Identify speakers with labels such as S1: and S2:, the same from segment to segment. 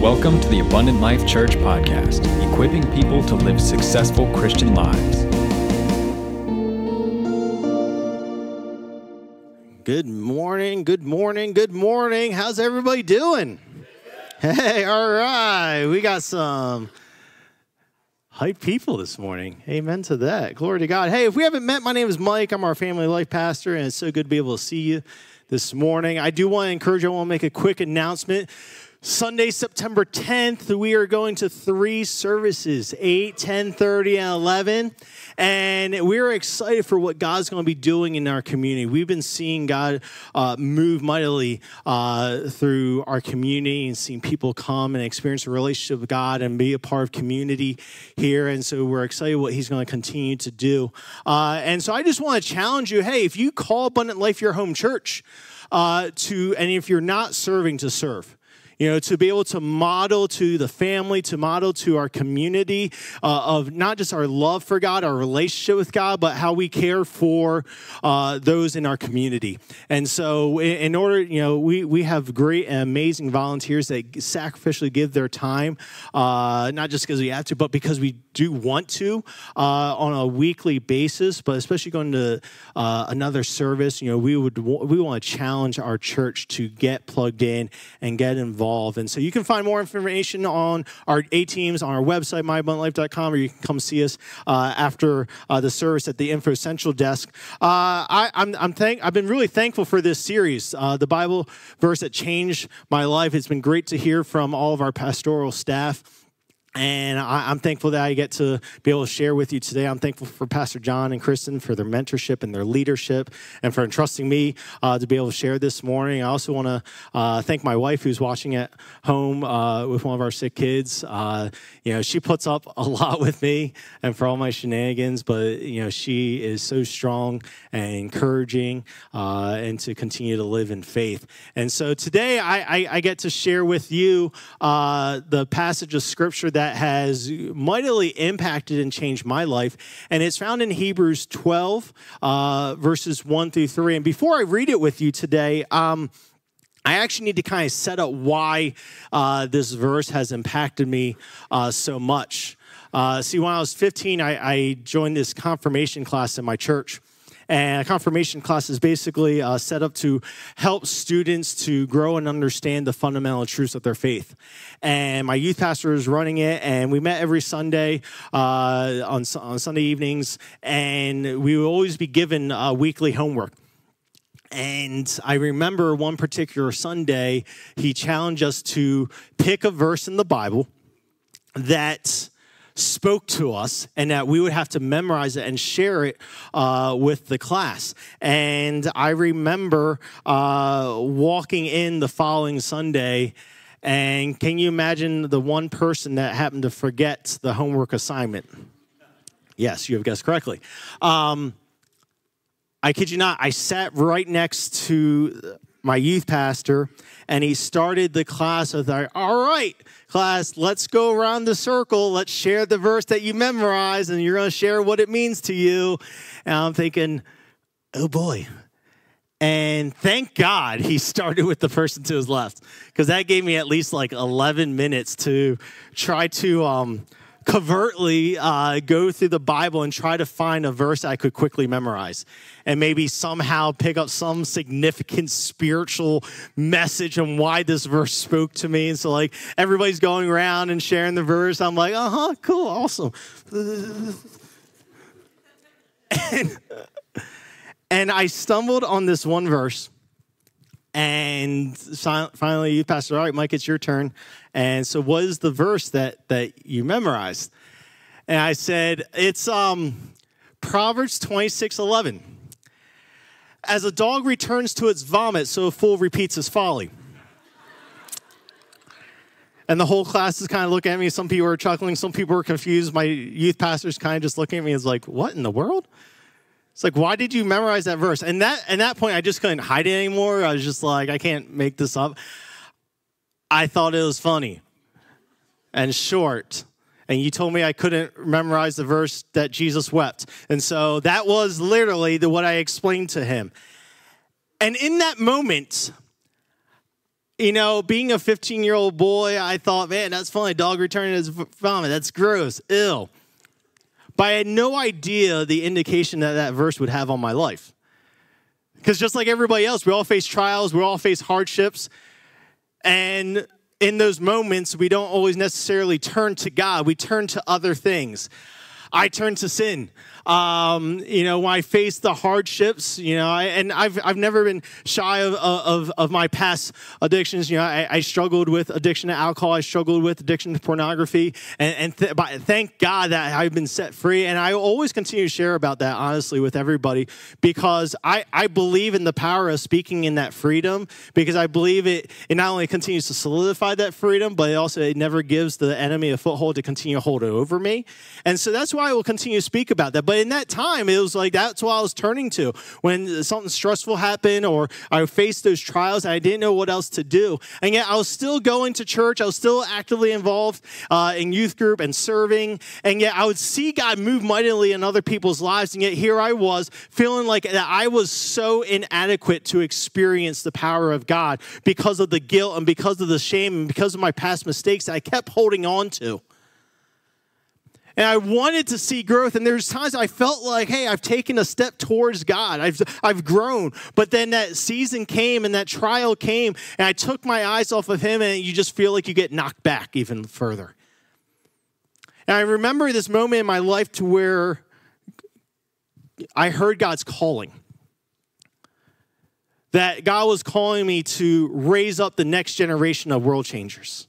S1: Welcome to the Abundant Life Church podcast, equipping people to live successful Christian lives.
S2: Good morning, good morning, good morning. How's everybody doing? Hey, all right. We got some hype people this morning. Amen to that. Glory to God. Hey, if we haven't met, my name is Mike. I'm our family life pastor, and it's so good to be able to see you this morning. I do want to encourage you, I want to make a quick announcement. Sunday, September 10th, we are going to three services, 8, 10, 30, and 11. And we're excited for what God's going to be doing in our community. We've been seeing God uh, move mightily uh, through our community and seeing people come and experience a relationship with God and be a part of community here. And so we're excited what He's going to continue to do. Uh, and so I just want to challenge you hey, if you call Abundant Life your home church, uh, to, and if you're not serving, to serve you know, to be able to model to the family, to model to our community uh, of not just our love for God, our relationship with God, but how we care for uh, those in our community. And so, in, order, you know, we, we have great and amazing volunteers that sacrificially give their time, uh, not just because we have to, but because we do want to uh, on a weekly basis, but especially going to uh, another service, you know, we would we want to challenge our church to get plugged in and get involved And so you can find more information on our A teams on our website, myabundantlife.com, or you can come see us uh, after uh, the service at the Info Central desk. Uh, I, I'm, I'm thank, I've been really thankful for this series. Uh, the Bible verse that changed my life. It's been great to hear from all of our pastoral staff. And I, am thankful that I get to be able to share with you today. I'm thankful for Pastor John and Kristen for their mentorship and their leadership and for entrusting me uh, to be able to share this morning. I also want to uh, thank my wife who's watching at home uh, with one of our sick kids. Uh, you know, she puts up a lot with me and for all my shenanigans, but, you know, she is so strong and encouraging uh, and to continue to live in faith. And so today I, I, I get to share with you uh, the passage of scripture that has mightily impacted and changed my life. And it's found in Hebrews 12, uh, verses 1 through 3. And before I read it with you today, um, I actually need to kind of set up why uh, this verse has impacted me uh, so much. Uh, see, when I was 15, I, I joined this confirmation class in my church. And a confirmation class is basically uh, set up to help students to grow and understand the fundamental truths of their faith. And my youth pastor is running it, and we met every Sunday uh, on, on Sunday evenings, and we would always be given uh, weekly homework. And I remember one particular Sunday, he challenged us to pick a verse in the Bible that spoke to us and that we would have to memorize it and share it uh, with the class. And I remember uh, walking in the following Sunday. And can you imagine the one person that happened to forget the homework assignment? Yes, you have guessed correctly. Um, I kid you not, I sat right next to my youth pastor, and he started the class with, All right, class, let's go around the circle. Let's share the verse that you memorized, and you're going to share what it means to you. And I'm thinking, Oh boy. And thank God he started with the person to his left, because that gave me at least like 11 minutes to try to um, covertly uh, go through the Bible and try to find a verse I could quickly memorize and maybe somehow pick up some significant spiritual message and why this verse spoke to me. And so, like, everybody's going around and sharing the verse. I'm like, uh huh, cool, awesome. and, and I stumbled on this one verse. And finally, you pastor, all right, Mike, it's your turn. And so, what is the verse that that you memorized? And I said, it's um, Proverbs 26, 11. As a dog returns to its vomit, so a fool repeats his folly. And the whole class is kind of looking at me. Some people are chuckling, some people are confused. My youth pastor's kind of just looking at me as like, what in the world? It's like, why did you memorize that verse? And that and that point, I just couldn't hide it anymore. I was just like, I can't make this up. I thought it was funny and short. And you told me I couldn't memorize the verse that Jesus wept. And so that was literally the, what I explained to him. And in that moment, you know, being a 15 year old boy, I thought, man, that's funny. Dog returning his vomit. That's gross, ill. But I had no idea the indication that that verse would have on my life. Because just like everybody else, we all face trials, we all face hardships. And in those moments, we don't always necessarily turn to God, we turn to other things. I turn to sin. Um, you know, when I face the hardships, you know, I, and I've, I've never been shy of, of, of my past addictions. You know, I, I, struggled with addiction to alcohol. I struggled with addiction to pornography. And, and th- thank God that I've been set free. And I always continue to share about that, honestly, with everybody because I, I believe in the power of speaking in that freedom because I believe it, it not only continues to solidify that freedom, but it also it never gives the enemy a foothold to continue to hold it over me. And so that's why I will continue to speak about that. But in that time, it was like that's what I was turning to when something stressful happened or I faced those trials and I didn't know what else to do. And yet I was still going to church. I was still actively involved uh, in youth group and serving. And yet I would see God move mightily in other people's lives. And yet here I was feeling like that I was so inadequate to experience the power of God because of the guilt and because of the shame and because of my past mistakes I kept holding on to and I wanted to see growth. And there's times I felt like, hey, I've taken a step towards God. I've I've grown. But then that season came and that trial came, and I took my eyes off of Him, and you just feel like you get knocked back even further. And I remember this moment in my life to where I heard God's calling. That God was calling me to raise up the next generation of world changers.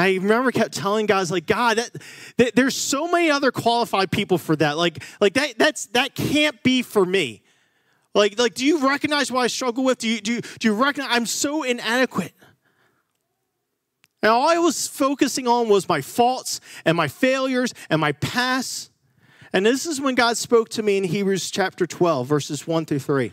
S2: I remember kept telling guys like, God, that, that, there's so many other qualified people for that. Like, like that, that's that can't be for me. Like, like, do you recognize what I struggle with? Do you do you, do you recognize I'm so inadequate? And all I was focusing on was my faults and my failures and my past. And this is when God spoke to me in Hebrews chapter 12, verses 1 through 3.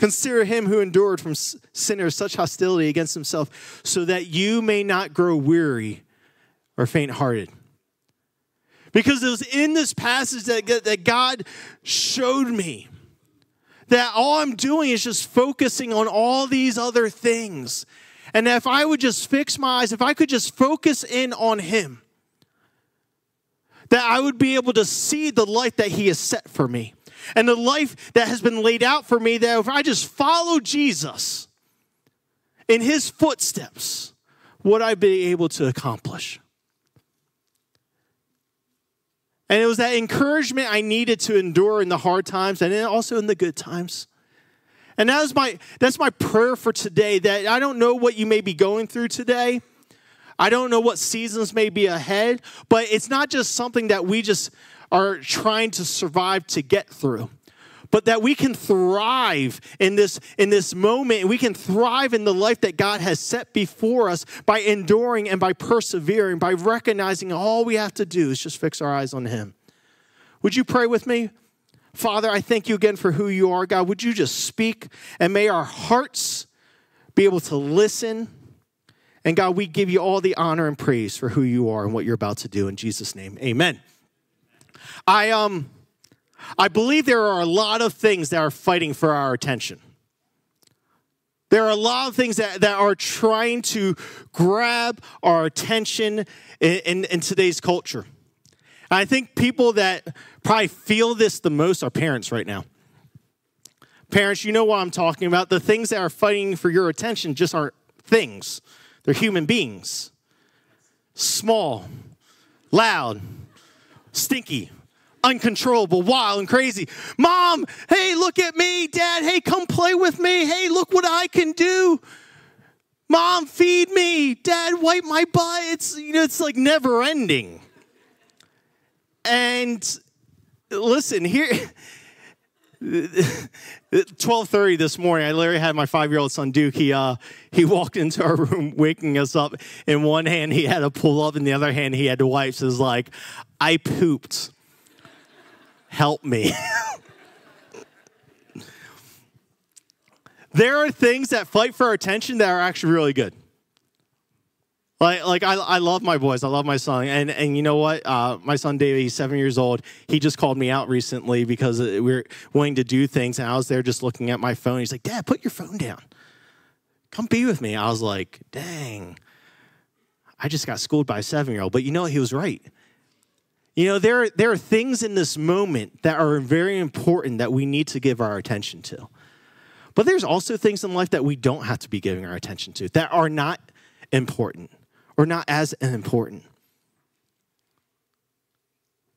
S2: Consider him who endured from sinners such hostility against himself, so that you may not grow weary or faint hearted. Because it was in this passage that, that God showed me that all I'm doing is just focusing on all these other things. And if I would just fix my eyes, if I could just focus in on Him, that I would be able to see the life that He has set for me and the life that has been laid out for me that if I just follow Jesus in his footsteps, would I be able to accomplish? And it was that encouragement I needed to endure in the hard times and also in the good times. And that is my that's my prayer for today that I don't know what you may be going through today. I don't know what seasons may be ahead, but it's not just something that we just are trying to survive to get through but that we can thrive in this in this moment we can thrive in the life that God has set before us by enduring and by persevering by recognizing all we have to do is just fix our eyes on him. Would you pray with me? Father i thank you again for who you are god. Would you just speak and may our hearts be able to listen? And god we give you all the honor and praise for who you are and what you're about to do in jesus name. Amen I um I believe there are a lot of things that are fighting for our attention. There are a lot of things that, that are trying to grab our attention in, in, in today's culture. And I think people that probably feel this the most are parents right now. Parents, you know what I'm talking about. The things that are fighting for your attention just aren't things, they're human beings. Small, loud, stinky, uncontrollable, wild, and crazy. Mom, hey, look at me. Dad, hey, come play with me. Hey, look what I can do. Mom, feed me. Dad, wipe my butt. It's you know, it's like never ending. And listen, here 12:30 this morning, I literally had my five-year-old son Duke. He uh, he walked into our room, waking us up. In one hand, he had a pull up, in the other hand, he had to wipe. So it's like, I pooped. Help me. there are things that fight for our attention that are actually really good. Like, like I, I love my boys. I love my son. And, and you know what? Uh, my son David, he's seven years old. He just called me out recently because we are wanting to do things. And I was there just looking at my phone. He's like, Dad, put your phone down. Come be with me. I was like, dang, I just got schooled by a seven year old. But you know, he was right. You know, there, there are things in this moment that are very important that we need to give our attention to. But there's also things in life that we don't have to be giving our attention to that are not important or not as important.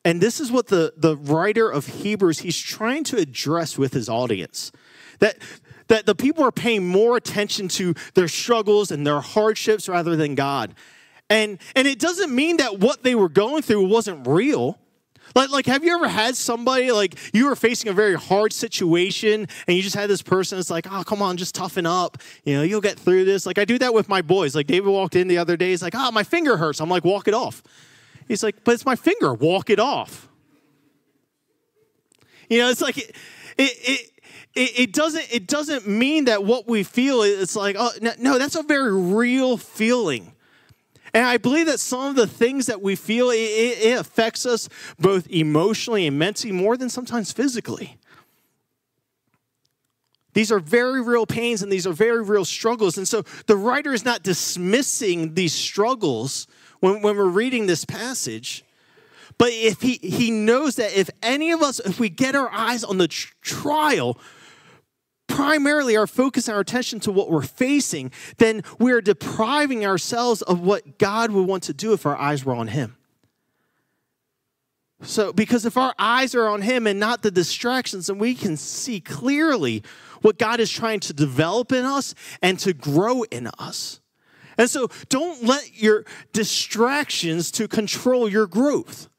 S2: And this is what the, the writer of Hebrews, he's trying to address with his audience. That, that the people are paying more attention to their struggles and their hardships rather than God. And, and it doesn't mean that what they were going through wasn't real. Like, like, have you ever had somebody like you were facing a very hard situation and you just had this person that's like, oh, come on, just toughen up. You know, you'll get through this. Like, I do that with my boys. Like, David walked in the other day. He's like, oh, my finger hurts. I'm like, walk it off. He's like, but it's my finger. Walk it off. You know, it's like, it, it, it, it doesn't, it doesn't mean that what we feel, it's like, oh, no, that's a very real feeling. And I believe that some of the things that we feel, it, it affects us both emotionally and mentally more than sometimes physically. These are very real pains and these are very real struggles. And so the writer is not dismissing these struggles when, when we're reading this passage. But if he, he knows that if any of us, if we get our eyes on the tr- trial, primarily our focus and our attention to what we're facing, then we're depriving ourselves of what God would want to do if our eyes were on Him. So, because if our eyes are on Him and not the distractions, then we can see clearly what God is trying to develop in us and to grow in us. And so, don't let your distractions to control your growth.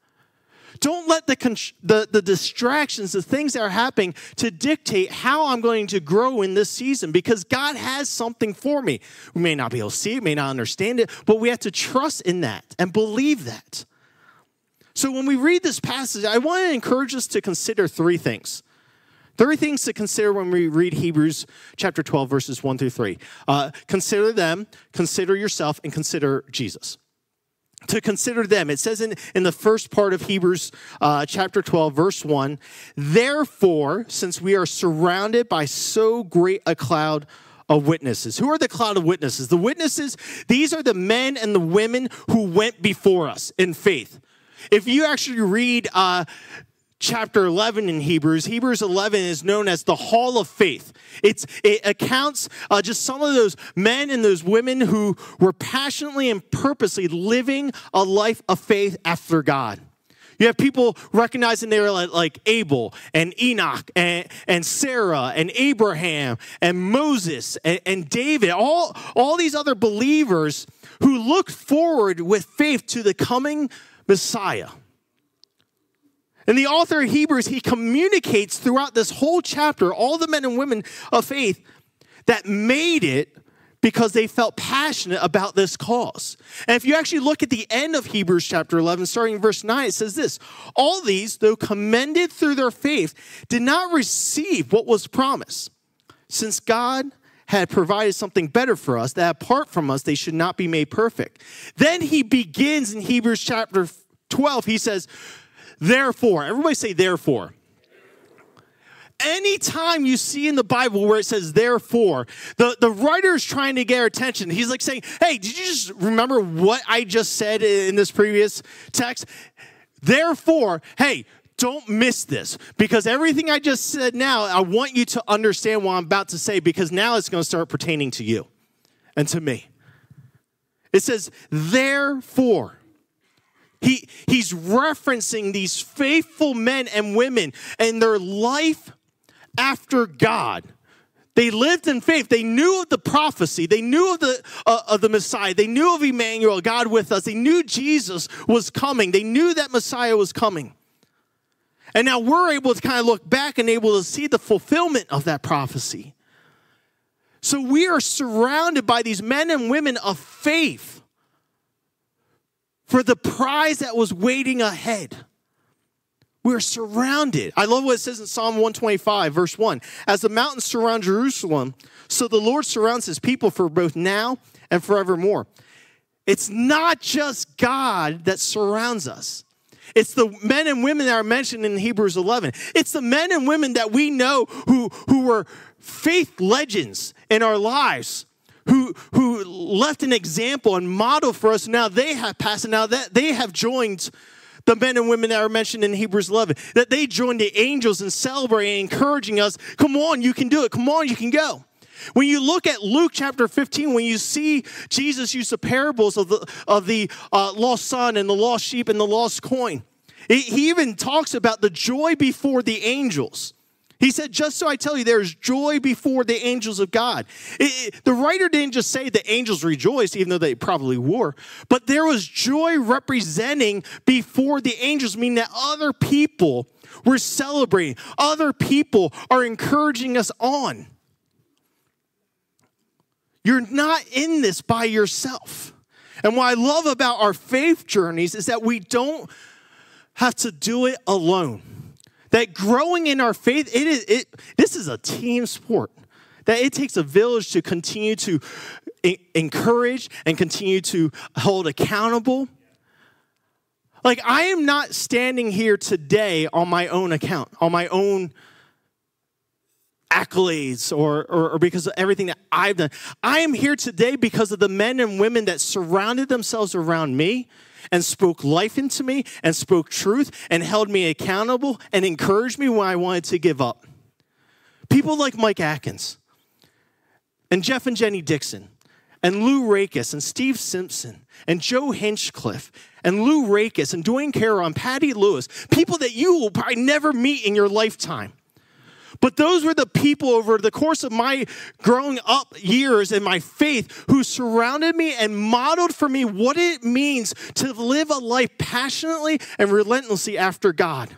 S2: Don't let the, the, the distractions, the things that are happening to dictate how I'm going to grow in this season because God has something for me. We may not be able to see it, may not understand it, but we have to trust in that and believe that. So when we read this passage, I want to encourage us to consider three things. Three things to consider when we read Hebrews chapter 12, verses 1 through 3. Uh, consider them, consider yourself, and consider Jesus to consider them. It says in, in the first part of Hebrews uh, chapter 12, verse 1 Therefore, since we are surrounded by so great a cloud of witnesses. Who are the cloud of witnesses? The witnesses, these are the men and the women who went before us in faith. If you actually read uh, chapter 11 in Hebrews. Hebrews 11 is known as the Hall of Faith. It's, it accounts uh, just some of those men and those women who were passionately and purposely living a life of faith after God. You have people recognizing they were like, like Abel and Enoch and, and Sarah and Abraham and Moses and, and David, all, all these other believers who looked forward with faith to the coming Messiah. And the author of Hebrews, he communicates throughout this whole chapter all the men and women of faith that made it because they felt passionate about this cause. And if you actually look at the end of Hebrews chapter 11, starting in verse 9, it says this All these, though commended through their faith, did not receive what was promised, since God had provided something better for us, that apart from us, they should not be made perfect. Then he begins in Hebrews chapter 12, he says, Therefore, everybody say, therefore. Anytime you see in the Bible where it says therefore, the, the writer is trying to get our attention. He's like saying, Hey, did you just remember what I just said in this previous text? Therefore, hey, don't miss this because everything I just said now, I want you to understand what I'm about to say because now it's going to start pertaining to you and to me. It says, therefore. He, he's referencing these faithful men and women and their life after God. They lived in faith. They knew of the prophecy. They knew of the, uh, of the Messiah. They knew of Emmanuel, God with us. They knew Jesus was coming. They knew that Messiah was coming. And now we're able to kind of look back and able to see the fulfillment of that prophecy. So we are surrounded by these men and women of faith for the prize that was waiting ahead. We're surrounded. I love what it says in Psalm 125, verse 1. As the mountains surround Jerusalem, so the Lord surrounds his people for both now and forevermore. It's not just God that surrounds us. It's the men and women that are mentioned in Hebrews 11. It's the men and women that we know who, who were faith legends in our lives, who, who left an example and model for us. Now they have passed, now that they have joined the men and women that are mentioned in Hebrews 11, that they joined the angels in celebrating, and encouraging us, come on, you can do it. Come on, you can go. When you look at Luke chapter 15, when you see Jesus use the parables of the, of the uh, lost son and the lost sheep and the lost coin, he even talks about the joy before the angels. He said, Just so I tell you, there's joy before the angels of God. It, it, the writer didn't just say the angels rejoiced, even though they probably were, but there was joy representing before the angels, meaning that other people were celebrating, other people are encouraging us on. You're not in this by yourself. And what I love about our faith journeys is that we don't have to do it alone. That growing in our faith, it is it this is a team sport. That it takes a village to continue to encourage and continue to hold accountable. Like I am not standing here today on my own account, on my own accolades or, or, or, because of everything that I've done. I am here today because of the men and women that surrounded themselves around me and spoke life into me and spoke truth and held me accountable and encouraged me when I wanted to give up. People like Mike Atkins and Jeff and Jenny Dixon and Lou Rakes and Steve Simpson and Joe Hinchcliffe and Lou Rakes and Dwayne Carroll and Patty Lewis, people that you will probably never meet in your lifetime but those were the people over the course of my growing up years and my faith who surrounded me and modeled for me what it means to live a life passionately and relentlessly after God.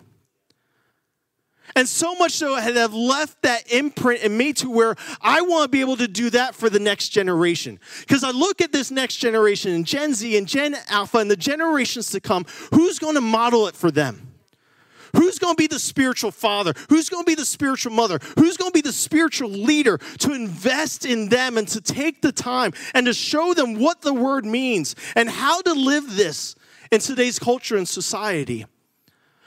S2: And so much so I have left that imprint in me to where I want to be able to do that for the next generation. Because I look at this next generation and Gen Z and Gen Alpha and the generations to come, who's going to model it for them? Who's going to be the spiritual father? Who's going to be the spiritual mother? Who's going to be the spiritual leader to invest in them and to take the time and to show them what the word means and how to live this in today's culture and society?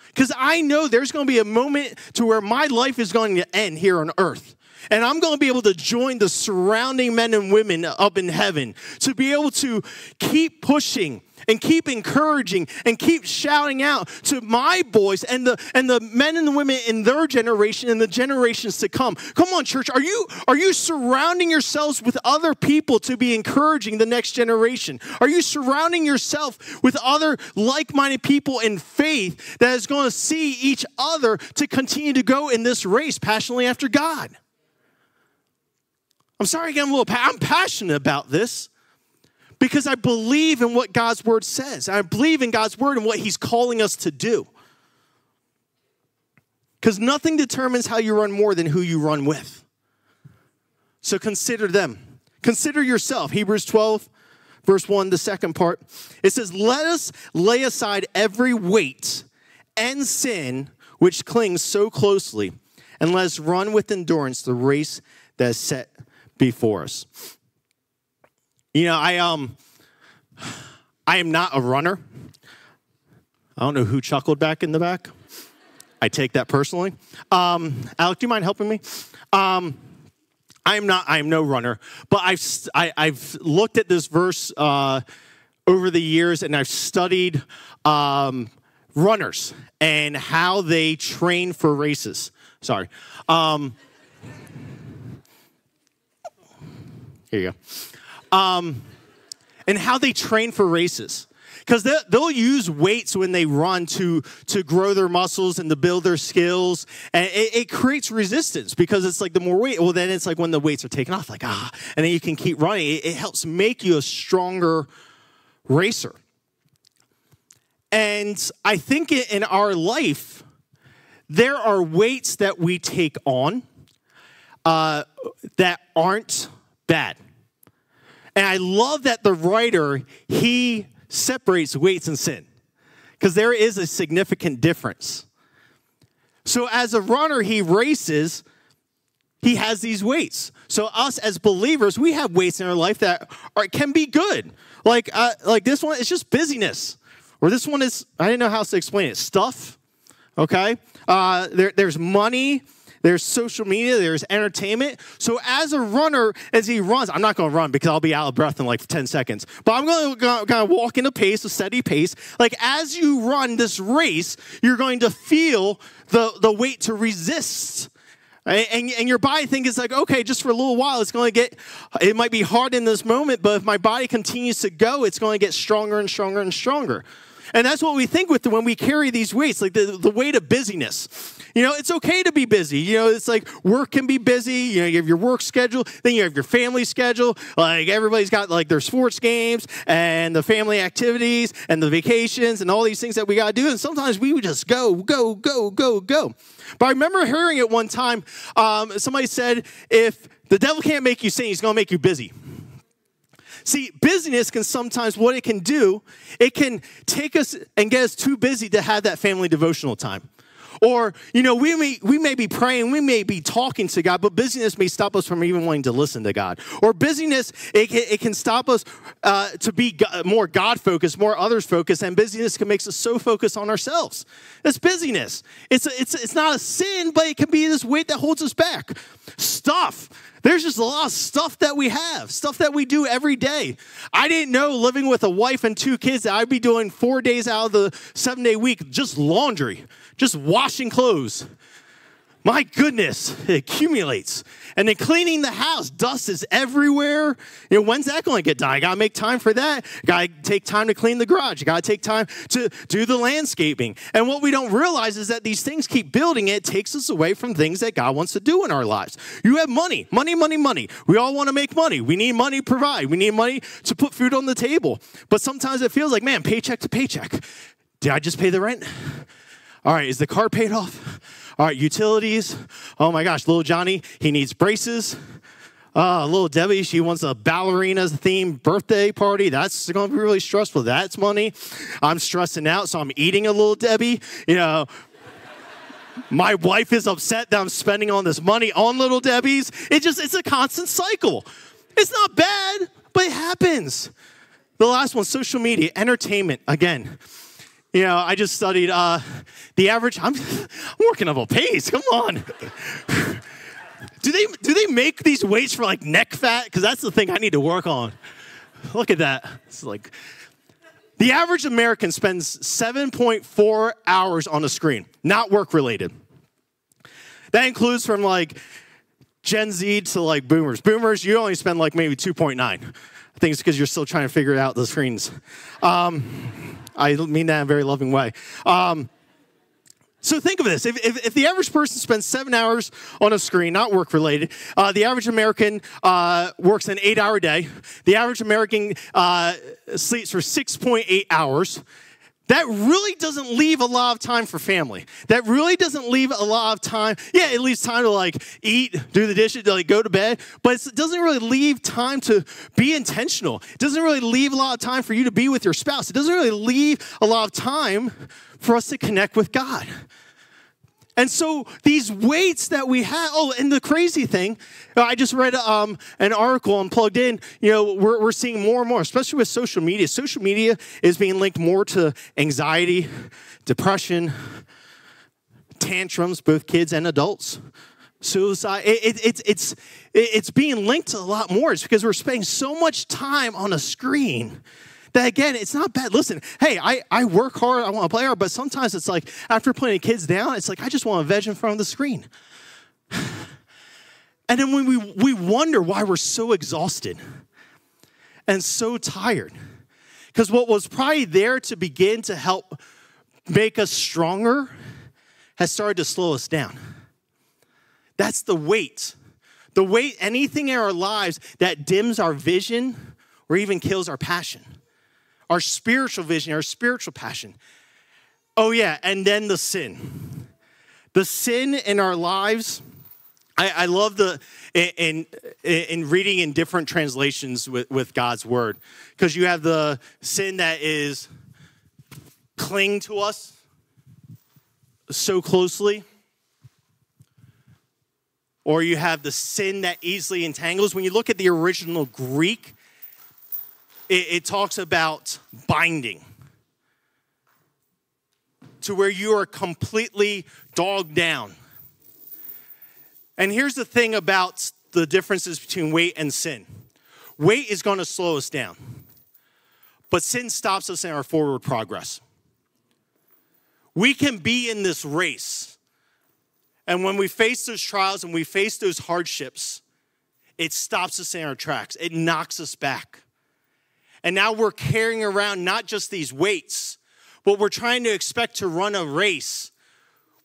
S2: Because I know there's going to be a moment to where my life is going to end here on earth. And I'm going to be able to join the surrounding men and women up in heaven to be able to keep pushing and keep encouraging and keep shouting out to my boys and the and the men and the women in their generation and the generations to come. Come on, church. Are you are you surrounding yourselves with other people to be encouraging the next generation? Are you surrounding yourself with other like-minded people in faith that is going to see each other to continue to go in this race passionately after God? I'm sorry, again, I'm a little. I'm passionate about this because I believe in what God's word says. I believe in God's word and what He's calling us to do. Because nothing determines how you run more than who you run with. So consider them. Consider yourself. Hebrews 12, verse 1, the second part. It says, Let us lay aside every weight and sin which clings so closely, and let us run with endurance the race that is set before us. You know, I um I am not a runner. I don't know who chuckled back in the back. I take that personally. Um, Alec, do you mind helping me? Um, I'm not. I am no runner, but I've I, i have looked at this verse uh, over the years, and I've studied um, runners and how they train for races. Sorry. Um, here you go um, and how they train for races. Because they'll use weights when they run to to grow their muscles and to build their skills. And it, it, creates resistance because it's like the more weight well then it's like when the weights are taken off like ah and then you can keep running. It, it helps make you a stronger racer. And i think in our life there are weights that we take on uh, that aren't bad. And I love that the writer, he separates weights and sin because there is a significant difference. So as a runner, he races, he has these weights. So us as believers, we have weights in our life that are, can be good. Like, uh, like this one, it's just busyness. Or this one is, I didn't know how else to explain it, stuff. Okay? Uh, there, there's money there's social media, there's entertainment. So as a runner, as he runs, I'm not going to run because I'll be out of breath in like 10 seconds. But I'm going to kind of walk in a pace, a steady pace. Like as you run this race, you're going to feel the, the weight to resist. And, and, your body thinks like, okay, just for a little while, it's going to get, it might be hard in this moment, but if my body continues to go, it's going to get stronger and stronger and stronger. And that's what we think with when we carry these weights, like the, the weight of busyness. You know, it's okay to be busy. You know, it's like work can be busy. You know, you have your work schedule, then you have your family schedule. Like everybody's got like their sports games and the family activities and the vacations and all these things that we got to do. And sometimes we would just go, go, go, go, go. But I remember hearing it one time. Um, somebody said, if the devil can't make you sing, he's going to make you busy. See, busyness can sometimes, what it can do, it can take us and get us too busy to have that family devotional time. Or, you know, we may, we may be praying, we may be talking to God, but busyness may stop us from even wanting to listen to God. Or busyness, it, it can stop us uh, to be more God focused, more others focused, and busyness can make us so focused on ourselves. It's busyness. It's, a, it's, it's not a sin, but it can be this weight that holds us back. Stuff there's just a lot of stuff that we have, stuff that we do every day. I didn't know living with a wife and two kids that I'd be doing four days out of the seven day week just laundry, just washing clothes. My goodness, it accumulates. And then cleaning the house, dust is everywhere. You know, when's that going to get done? I got to make time for that. Got to take time to clean the garage. Got to take time to do the landscaping. And what we don't realize is that these things keep building. It takes us away from things that God wants to do in our lives. You have money, money, money, money. We all want to make money. We need money to provide. We need money to put food on the table. But sometimes it feels like, man, paycheck to paycheck. Did I just pay the rent? All right, is the car paid off? All right, utilities. Oh my gosh, little Johnny, he needs braces. Uh, little Debbie, she wants a ballerina's themed birthday party. That's going to be really stressful. That's money. I'm stressing out, so I'm eating a little Debbie. You know, my wife is upset that I'm spending all this money on little Debbie's. It just, it's a constant cycle. It's not bad, but it happens. The last one, social media, entertainment. Again, you know, I just studied uh, the average. I'm, I'm working up a pace. Come on. do they do they make these weights for like neck fat? Because that's the thing I need to work on. Look at that. It's like the average American spends 7.4 hours on a screen, not work related. That includes from like Gen Z to like boomers. Boomers, you only spend like maybe 2.9. I think it's because you're still trying to figure out the screens. Um, I mean that in a very loving way. Um, so think of this: if, if, if, the average person spends seven hours on a screen, not work related, uh, the average American uh, works an eight-hour day. The average American uh, sleeps for six point eight hours that really doesn't leave a lot of time for family. That really doesn't leave a lot of time. Yeah, it leaves time to like eat, do the dishes, to like go to bed, but it doesn't really leave time to be intentional. It doesn't really leave a lot of time for you to be with your spouse. It doesn't really leave a lot of time for us to connect with God. And so these weights that we have, oh, and the crazy thing, I just read um, an article and plugged in, you know, we're, we're seeing more and more, especially with social media. Social media is being linked more to anxiety, depression, tantrums, both kids and adults, suicide. It, it, it's, it's, it's being linked a lot more. It's because we're spending so much time on a screen that again, it's not bad. Listen, hey, I, I work hard, I want to play hard, but sometimes it's like after putting the kids down, it's like I just want to veg in front of the screen. And then when we, we wonder why we're so exhausted and so tired. Because what was probably there to begin to help make us stronger has started to slow us down. That's the weight. The weight, anything in our lives that dims our vision or even kills our passion our spiritual vision, our spiritual passion. Oh, yeah, and then the sin. The sin in our lives, I, I love the in, in, in reading in different translations with, with God's word. Because you have the sin that is cling to us so closely. Or you have the sin that easily entangles. When you look at the original Greek, it, it talks about binding to where you are completely dogged down. And here's the thing about the differences between weight and sin weight is going to slow us down, but sin stops us in our forward progress. We can be in this race, and when we face those trials and we face those hardships, it stops us in our tracks, it knocks us back. And now we're carrying around not just these weights, but we're trying to expect to run a race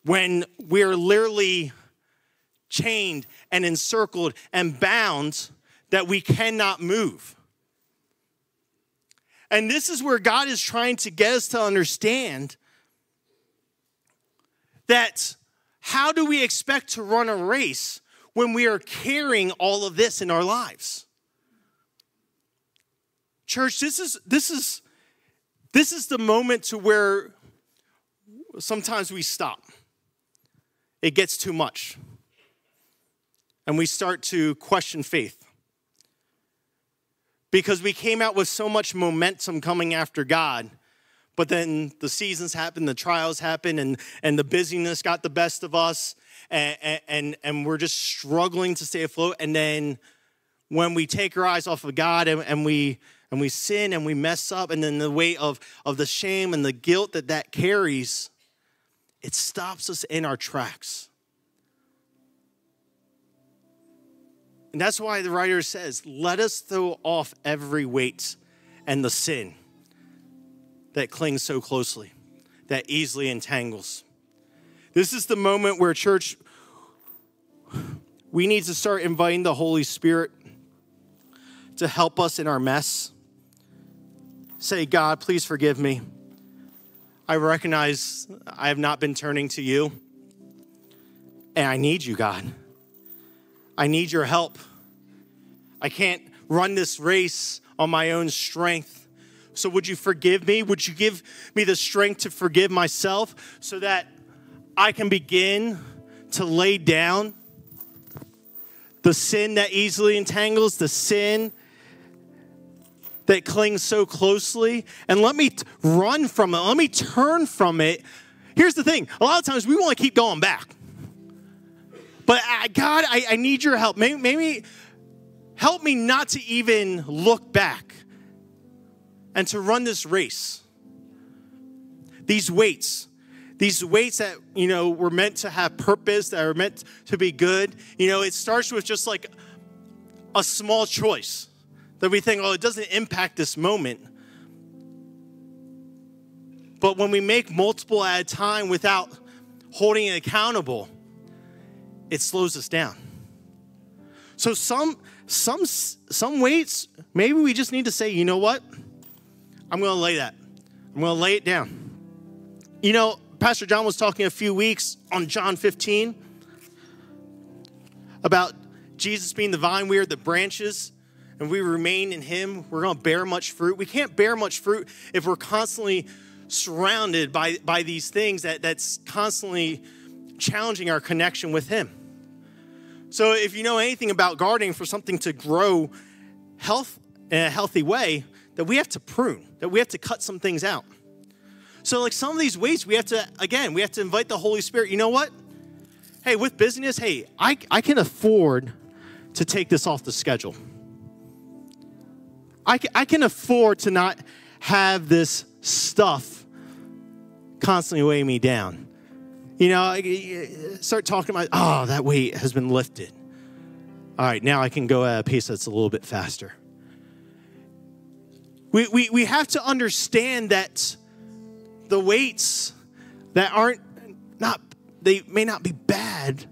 S2: when we're literally chained and encircled and bound that we cannot move. And this is where God is trying to get us to understand that how do we expect to run a race when we are carrying all of this in our lives? Church, this is this is this is the moment to where sometimes we stop. It gets too much. And we start to question faith. Because we came out with so much momentum coming after God, but then the seasons happen, the trials happen, and, and the busyness got the best of us, and, and, and we're just struggling to stay afloat. And then when we take our eyes off of God and, and we and we sin and we mess up, and then the weight of, of the shame and the guilt that that carries, it stops us in our tracks. And that's why the writer says, Let us throw off every weight and the sin that clings so closely, that easily entangles. This is the moment where, church, we need to start inviting the Holy Spirit to help us in our mess say, God, please forgive me. I recognize I have not been turning to you, and I need you, God. I need your help. I can't run this race on my own strength. So, would you forgive me? Would you give me the strength to forgive myself so that I can begin to lay down the sin that easily entangles, the sin that clings so closely and let me run from it. Let me turn from it. Here's the thing a lot of times we want to keep going back. But uh, God, I, I, need your help. Maybe, maybe help me not to even look back and to run this race. These weights, these weights that, you know, were meant to have purpose, that are meant to be good. You know, it starts with just like a small choice that we think, oh, it doesn't impact this moment. But when we make multiple at a time without holding it accountable, it slows us down. So some some some weights, maybe we just need to say, you know what? I'm going to lay that. I'm going to lay it down. You know, Pastor John was talking a few weeks on John 15 about Jesus being the vine, we are the branches and we remain in Him, we're to bear much fruit. We can't bear much fruit if we're constantly surrounded by, by these things that, that's constantly challenging our connection with Him. So, if you know anything about gardening for something to grow health in a healthy way, that we have to prune, that we have to cut some things out. So, like some of these ways, we have to, again, we have to invite the Holy Spirit. You know what? Hey, with business, hey, I, I can afford to take this off the schedule. I can, I can afford to not have this stuff constantly weigh me down. You know, I start talking about, oh, that weight has been lifted. All right, now I can go at a pace that's a little bit faster. We, we, we have to understand that the weights that aren't not they may not be bad,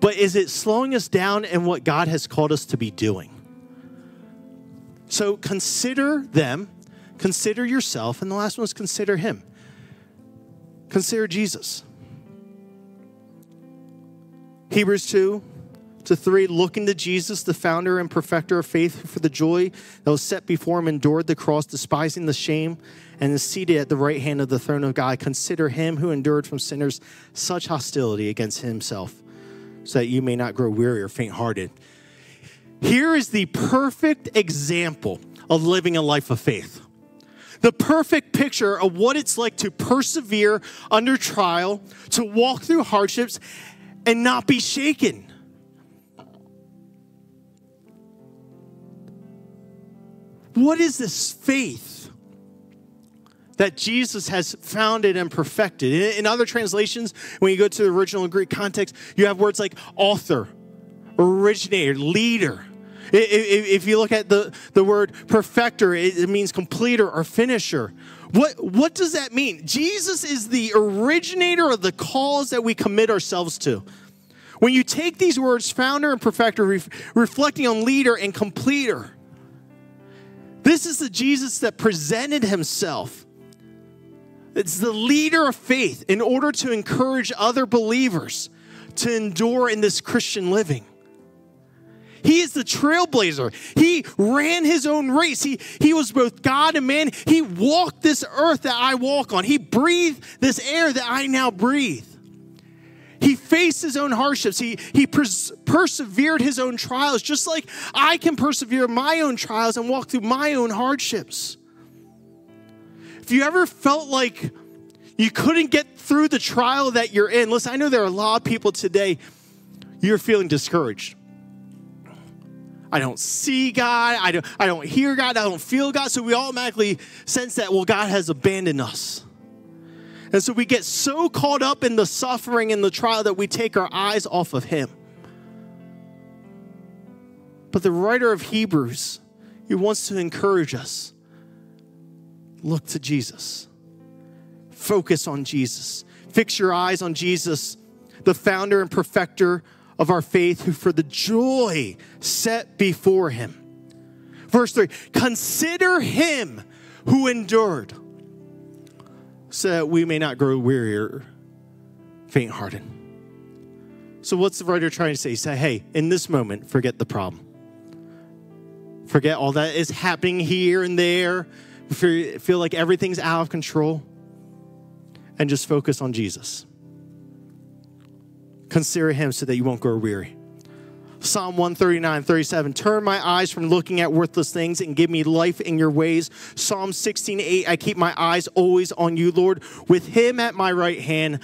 S2: but is it slowing us down in what God has called us to be doing? So consider them, consider yourself, and the last one is consider him. Consider Jesus. Hebrews 2 to 3 looking to Jesus, the founder and perfecter of faith, for the joy that was set before him endured the cross, despising the shame, and is seated at the right hand of the throne of God. Consider him who endured from sinners such hostility against himself, so that you may not grow weary or faint hearted. Here is the perfect example of living a life of faith. The perfect picture of what it's like to persevere under trial, to walk through hardships, and not be shaken. What is this faith that Jesus has founded and perfected? In other translations, when you go to the original Greek context, you have words like author, originator, leader. If you look at the, the word perfecter, it means completer or finisher. What, what does that mean? Jesus is the originator of the cause that we commit ourselves to. When you take these words, founder and perfecter, reflecting on leader and completer, this is the Jesus that presented himself. It's the leader of faith in order to encourage other believers to endure in this Christian living. He is the trailblazer. He ran his own race. He, he was both God and man. He walked this earth that I walk on. He breathed this air that I now breathe. He faced his own hardships. He, he pers- persevered his own trials, just like I can persevere my own trials and walk through my own hardships. If you ever felt like you couldn't get through the trial that you're in, listen, I know there are a lot of people today, you're feeling discouraged. I don't see God, I don't, I don't hear God, I don't feel God. So we automatically sense that, well, God has abandoned us. And so we get so caught up in the suffering and the trial that we take our eyes off of Him. But the writer of Hebrews, he wants to encourage us look to Jesus, focus on Jesus, fix your eyes on Jesus, the founder and perfecter of our faith, who for the joy set before him. Verse 3 Consider him who endured so that we may not grow weary or faint hearted. So, what's the writer trying to say? He said, hey, in this moment, forget the problem. Forget all that is happening here and there. Feel like everything's out of control. And just focus on Jesus. Consider him so that you won't grow weary. Psalm 139, 37. Turn my eyes from looking at worthless things and give me life in your ways. Psalm 16, 8. I keep my eyes always on you, Lord. With him at my right hand,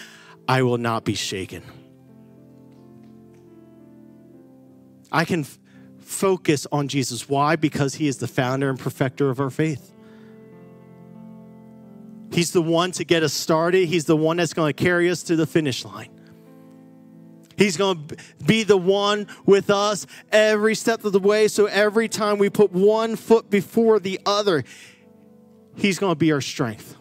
S2: I will not be shaken. I can f- focus on Jesus. Why? Because he is the founder and perfecter of our faith. He's the one to get us started, he's the one that's going to carry us to the finish line. He's going to be the one with us every step of the way. So every time we put one foot before the other, He's going to be our strength.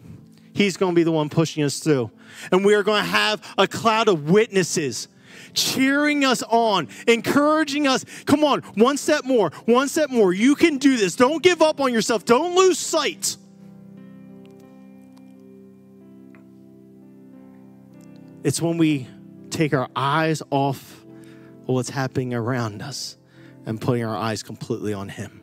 S2: He's going to be the one pushing us through. And we are going to have a cloud of witnesses cheering us on, encouraging us. Come on, one step more, one step more. You can do this. Don't give up on yourself. Don't lose sight. It's when we take our eyes off of what's happening around us and putting our eyes completely on Him.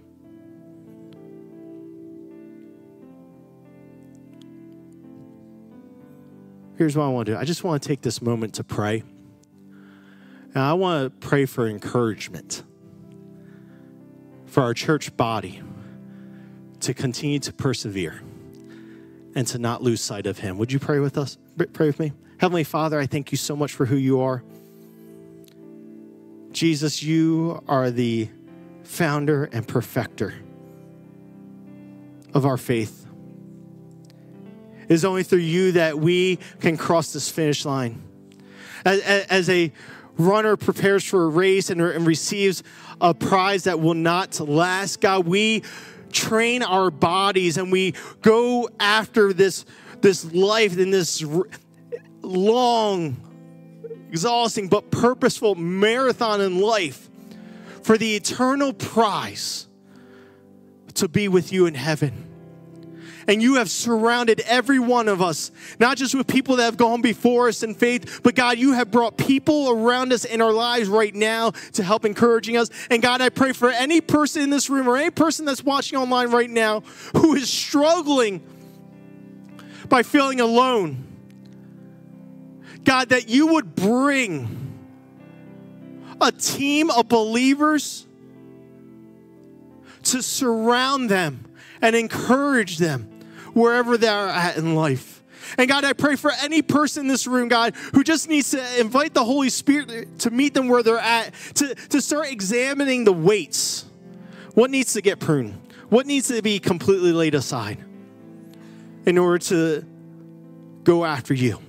S2: Here's what I want to do I just want to take this moment to pray. And I want to pray for encouragement for our church body to continue to persevere and to not lose sight of Him. Would you pray with us? Pray with me? Heavenly Father, I thank you so much for who you are. Jesus, you are the founder and perfecter of our faith. It is only through you that we can cross this finish line. As, as a runner prepares for a race and, and receives a prize that will not last, God, we train our bodies and we go after this, this life and this long, exhausting, but purposeful marathon in life for the eternal prize to be with you in heaven. And you have surrounded every one of us, not just with people that have gone before us in faith, but God, you have brought people around us in our lives right now to help encouraging us. And God, I pray for any person in this room or any person that's watching online right now who is struggling by feeling alone. God, that you would bring a team of believers to surround them and encourage them wherever they are at in life. And God, I pray for any person in this room, God, who just needs to invite the Holy Spirit to meet them where they're at, to, to start examining the weights. What needs to get pruned? What needs to be completely laid aside in order to go after you?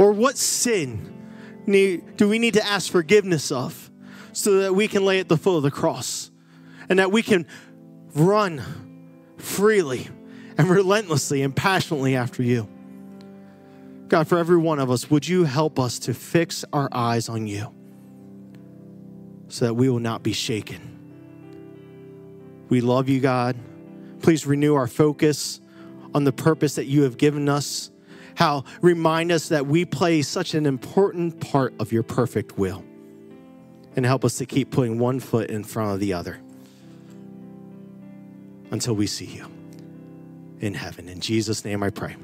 S2: Or what sin do we need to ask forgiveness of so that we can lay at the foot of the cross and that we can run freely and relentlessly and passionately after you. God, for every one of us, would you help us to fix our eyes on you so that we will not be shaken? We love you, God. Please renew our focus on the purpose that you have given us. How remind us that we play such an important part of your perfect will. And help us to keep putting one foot in front of the other until we see you in heaven. In Jesus' name I pray.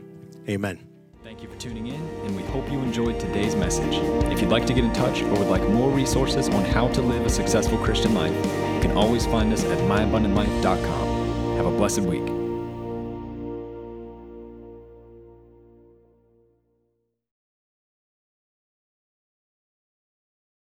S2: Amen.
S1: Thank you for tuning in, and we hope you enjoyed today's message. If you'd like to get in touch or would like more resources on how to live a successful Christian life, you can always find us at myabundantlife.com. Have a blessed week.